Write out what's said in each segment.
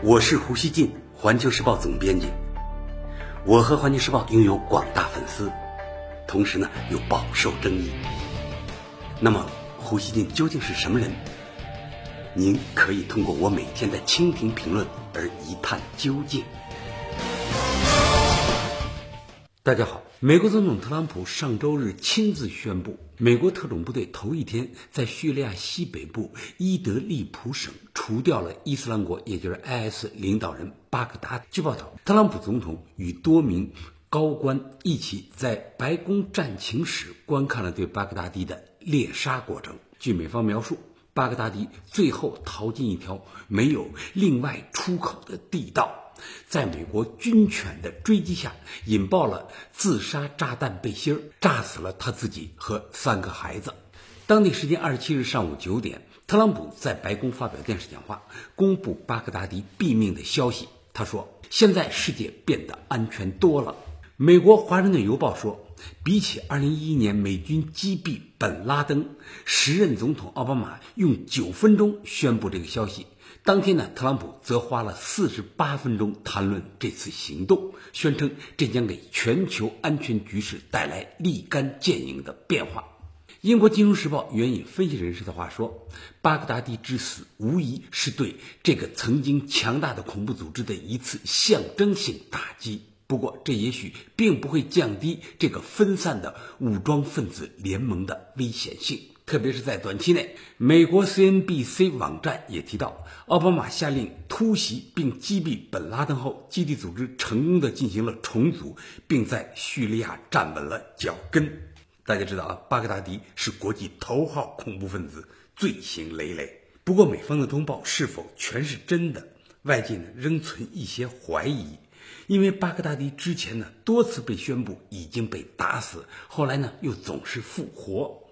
我是胡锡进，环球时报总编辑。我和环球时报拥有广大粉丝，同时呢又饱受争议。那么，胡锡进究竟是什么人？您可以通过我每天的蜻蜓评论而一探究竟。大家好，美国总统特朗普上周日亲自宣布，美国特种部队头一天在叙利亚西北部伊德利卜省除掉了伊斯兰国，也就是 IS 领导人巴格达。据报道，特朗普总统与多名高官一起在白宫战情室观看了对巴格达迪的猎杀过程。据美方描述，巴格达迪最后逃进一条没有另外出口的地道。在美国军犬的追击下，引爆了自杀炸弹背心，炸死了他自己和三个孩子。当地时间二十七日上午九点，特朗普在白宫发表电视讲话，公布巴格达迪毙命的消息。他说：“现在世界变得安全多了。”美国《华盛顿邮报》说，比起二零一一年美军击毙本拉登，时任总统奥巴马用九分钟宣布这个消息。当天呢，特朗普则花了四十八分钟谈论这次行动，宣称这将给全球安全局势带来立竿见影的变化。英国《金融时报》援引分析人士的话说，巴格达迪之死无疑是对这个曾经强大的恐怖组织的一次象征性打击。不过，这也许并不会降低这个分散的武装分子联盟的危险性。特别是在短期内，美国 CNBC 网站也提到，奥巴马下令突袭并击毙本拉登后，基地组织成功的进行了重组，并在叙利亚站稳了脚跟。大家知道啊，巴格达迪是国际头号恐怖分子，罪行累累。不过，美方的通报是否全是真的，外界呢仍存一些怀疑，因为巴格达迪之前呢多次被宣布已经被打死，后来呢又总是复活。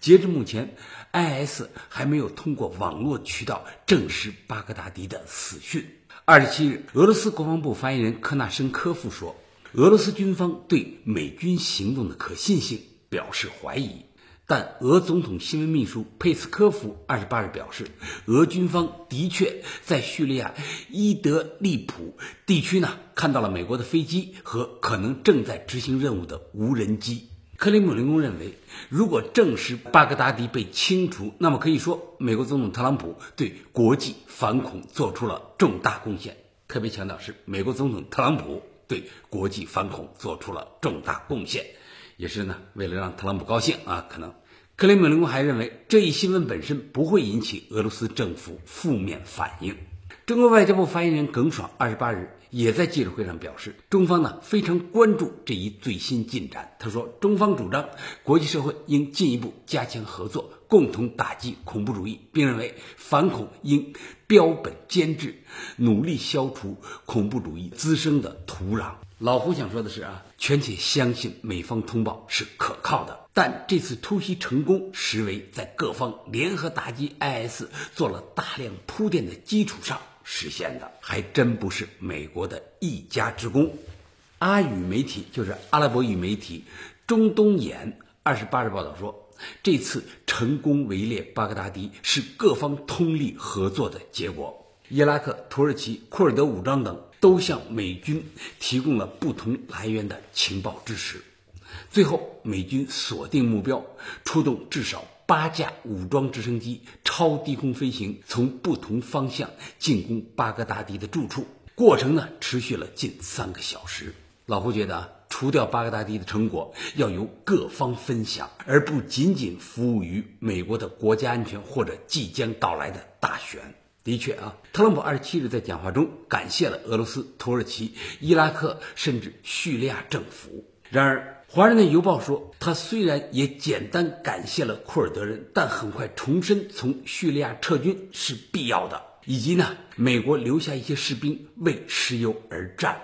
截至目前，IS 还没有通过网络渠道证实巴格达迪的死讯。二十七日，俄罗斯国防部发言人科纳申科夫说，俄罗斯军方对美军行动的可信性表示怀疑。但俄总统新闻秘书佩斯科夫二十八日表示，俄军方的确在叙利亚伊德利卜地区呢看到了美国的飞机和可能正在执行任务的无人机。克里姆林宫认为，如果证实巴格达迪被清除，那么可以说美国总统特朗普对国际反恐做出了重大贡献。特别强调是美国总统特朗普对国际反恐做出了重大贡献，也是呢为了让特朗普高兴啊。可能克里姆林宫还认为，这一新闻本身不会引起俄罗斯政府负面反应。中国外交部发言人耿爽二十八日。也在记者会上表示，中方呢非常关注这一最新进展。他说，中方主张国际社会应进一步加强合作，共同打击恐怖主义，并认为反恐应标本兼治，努力消除恐怖主义滋生的土壤。老胡想说的是啊，全体相信美方通报是可靠的，但这次突袭成功，实为在各方联合打击 IS 做了大量铺垫的基础上。实现的还真不是美国的一家之功。阿语媒体就是阿拉伯语媒体中东眼二十八日报道说，这次成功围猎巴格达迪是各方通力合作的结果。伊拉克、土耳其、库尔德武装等都向美军提供了不同来源的情报支持。最后，美军锁定目标，出动至少。八架武装直升机超低空飞行，从不同方向进攻巴格达迪的住处。过程呢，持续了近三个小时。老胡觉得啊，除掉巴格达迪的成果要由各方分享，而不仅仅服务于美国的国家安全或者即将到来的大选。的确啊，特朗普二十七日在讲话中感谢了俄罗斯、土耳其、伊拉克甚至叙利亚政府。然而，《华盛顿邮报》说，他虽然也简单感谢了库尔德人，但很快重申从叙利亚撤军是必要的，以及呢，美国留下一些士兵为石油而战。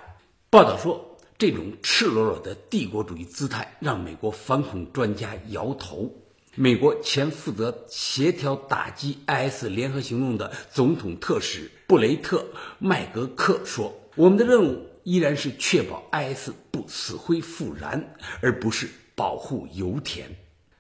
报道说，这种赤裸裸的帝国主义姿态让美国反恐专家摇头。美国前负责协调打击 IS 联合行动的总统特使布雷特·麦格克说：“我们的任务。”依然是确保 IS 不死灰复燃，而不是保护油田。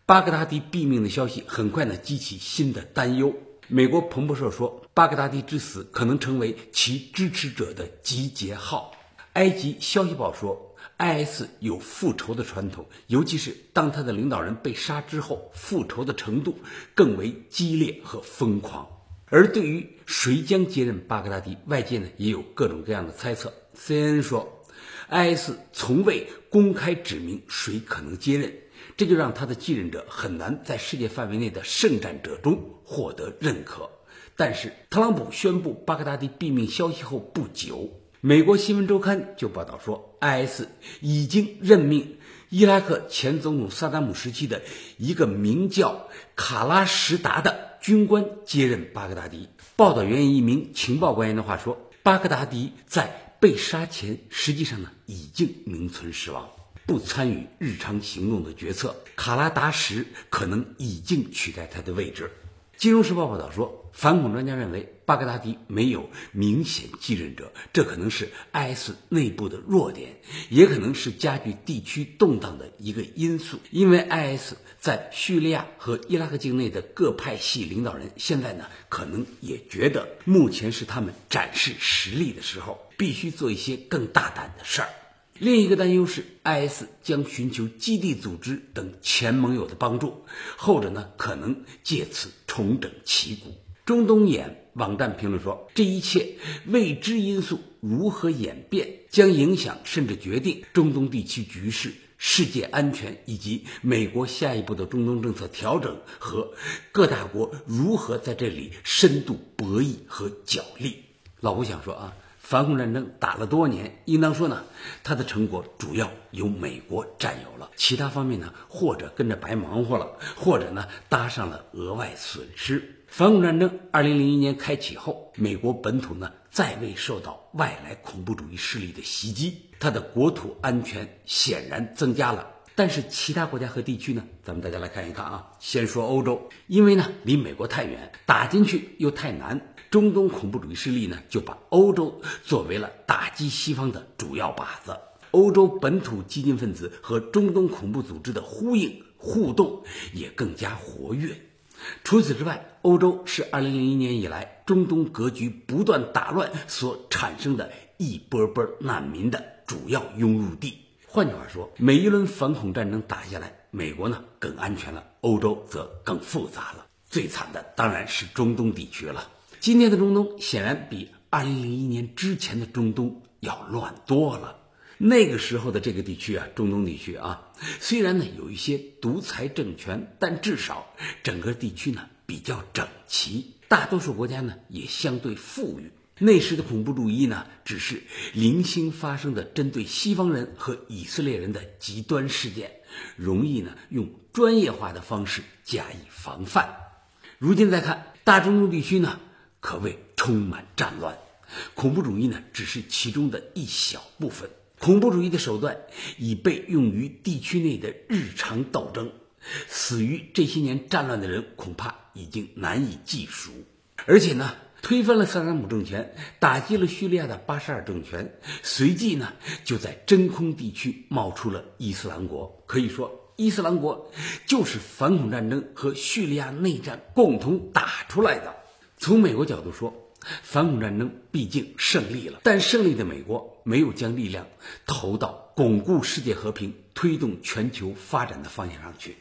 巴格达迪毙命的消息很快呢激起新的担忧。美国彭博社说，巴格达迪之死可能成为其支持者的集结号。埃及消息报说，IS 有复仇的传统，尤其是当他的领导人被杀之后，复仇的程度更为激烈和疯狂。而对于谁将接任巴格达迪，外界呢也有各种各样的猜测。CNN 说，IS 从未公开指明谁可能接任，这就让他的继任者很难在世界范围内的圣战者中获得认可。但是，特朗普宣布巴格达迪毙命消息后不久。美国新闻周刊就报道说，IS 已经任命伊拉克前总统萨达姆时期的一个名叫卡拉什达的军官接任巴格达迪。报道援引一名情报官员的话说，巴格达迪在被杀前实际上呢已经名存实亡，不参与日常行动的决策。卡拉达什可能已经取代他的位置。金融时报报道说，反恐专家认为巴格达迪没有明显继任者，这可能是 IS 内部的弱点，也可能是加剧地区动荡的一个因素。因为 IS 在叙利亚和伊拉克境内的各派系领导人现在呢，可能也觉得目前是他们展示实力的时候，必须做一些更大胆的事儿。另一个担忧是，IS 将寻求基地组织等前盟友的帮助，后者呢可能借此重整旗鼓。中东眼网站评论说，这一切未知因素如何演变，将影响甚至决定中东地区局势、世界安全以及美国下一步的中东政策调整和各大国如何在这里深度博弈和角力。老吴想说啊。反恐战争打了多年，应当说呢，它的成果主要由美国占有了，其他方面呢，或者跟着白忙活了，或者呢，搭上了额外损失。反恐战争二零零一年开启后，美国本土呢，再未受到外来恐怖主义势力的袭击，它的国土安全显然增加了。但是其他国家和地区呢，咱们大家来看一看啊，先说欧洲，因为呢，离美国太远，打进去又太难。中东恐怖主义势力呢，就把欧洲作为了打击西方的主要靶子。欧洲本土激进分子和中东恐怖组织的呼应互动也更加活跃。除此之外，欧洲是2001年以来中东格局不断打乱所产生的一波波难民的主要涌入地。换句话说，每一轮反恐战争打下来，美国呢更安全了，欧洲则更复杂了。最惨的当然是中东地区了。今天的中东显然比二零零一年之前的中东要乱多了。那个时候的这个地区啊，中东地区啊，虽然呢有一些独裁政权，但至少整个地区呢比较整齐，大多数国家呢也相对富裕。那时的恐怖主义呢，只是零星发生的针对西方人和以色列人的极端事件，容易呢用专业化的方式加以防范。如今再看大中东地区呢。可谓充满战乱，恐怖主义呢只是其中的一小部分。恐怖主义的手段已被用于地区内的日常斗争，死于这些年战乱的人恐怕已经难以计数。而且呢，推翻了萨达姆政权，打击了叙利亚的巴沙尔政权，随即呢就在真空地区冒出了伊斯兰国。可以说，伊斯兰国就是反恐战争和叙利亚内战共同打出来的。从美国角度说，反恐战争毕竟胜利了，但胜利的美国没有将力量投到巩固世界和平、推动全球发展的方向上去，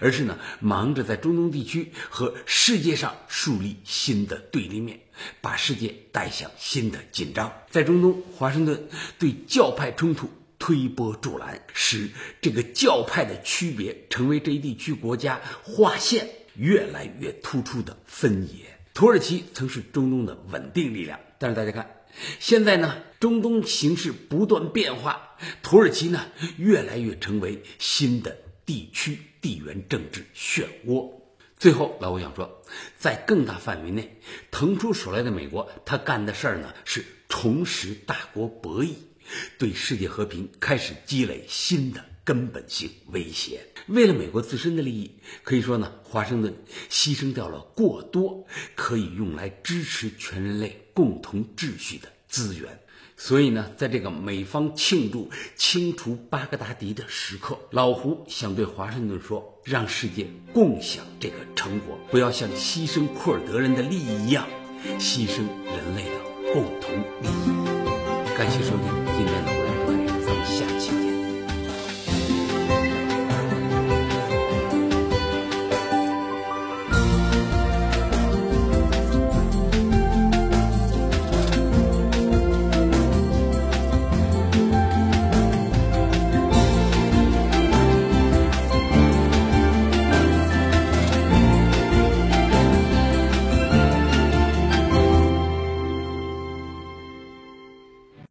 而是呢忙着在中东地区和世界上树立新的对立面，把世界带向新的紧张。在中东，华盛顿对教派冲突推波助澜，使这个教派的区别成为这一地区国家划线越来越突出的分野。土耳其曾是中东的稳定力量，但是大家看，现在呢，中东形势不断变化，土耳其呢越来越成为新的地区地缘政治漩涡。最后，老吴想说，在更大范围内腾出手来的美国，他干的事儿呢是重拾大国博弈，对世界和平开始积累新的。根本性威胁。为了美国自身的利益，可以说呢，华盛顿牺牲掉了过多可以用来支持全人类共同秩序的资源。所以呢，在这个美方庆祝清除巴格达迪的时刻，老胡想对华盛顿说：让世界共享这个成果，不要像牺牲库尔德人的利益一样，牺牲人类的共同利益。感谢收听。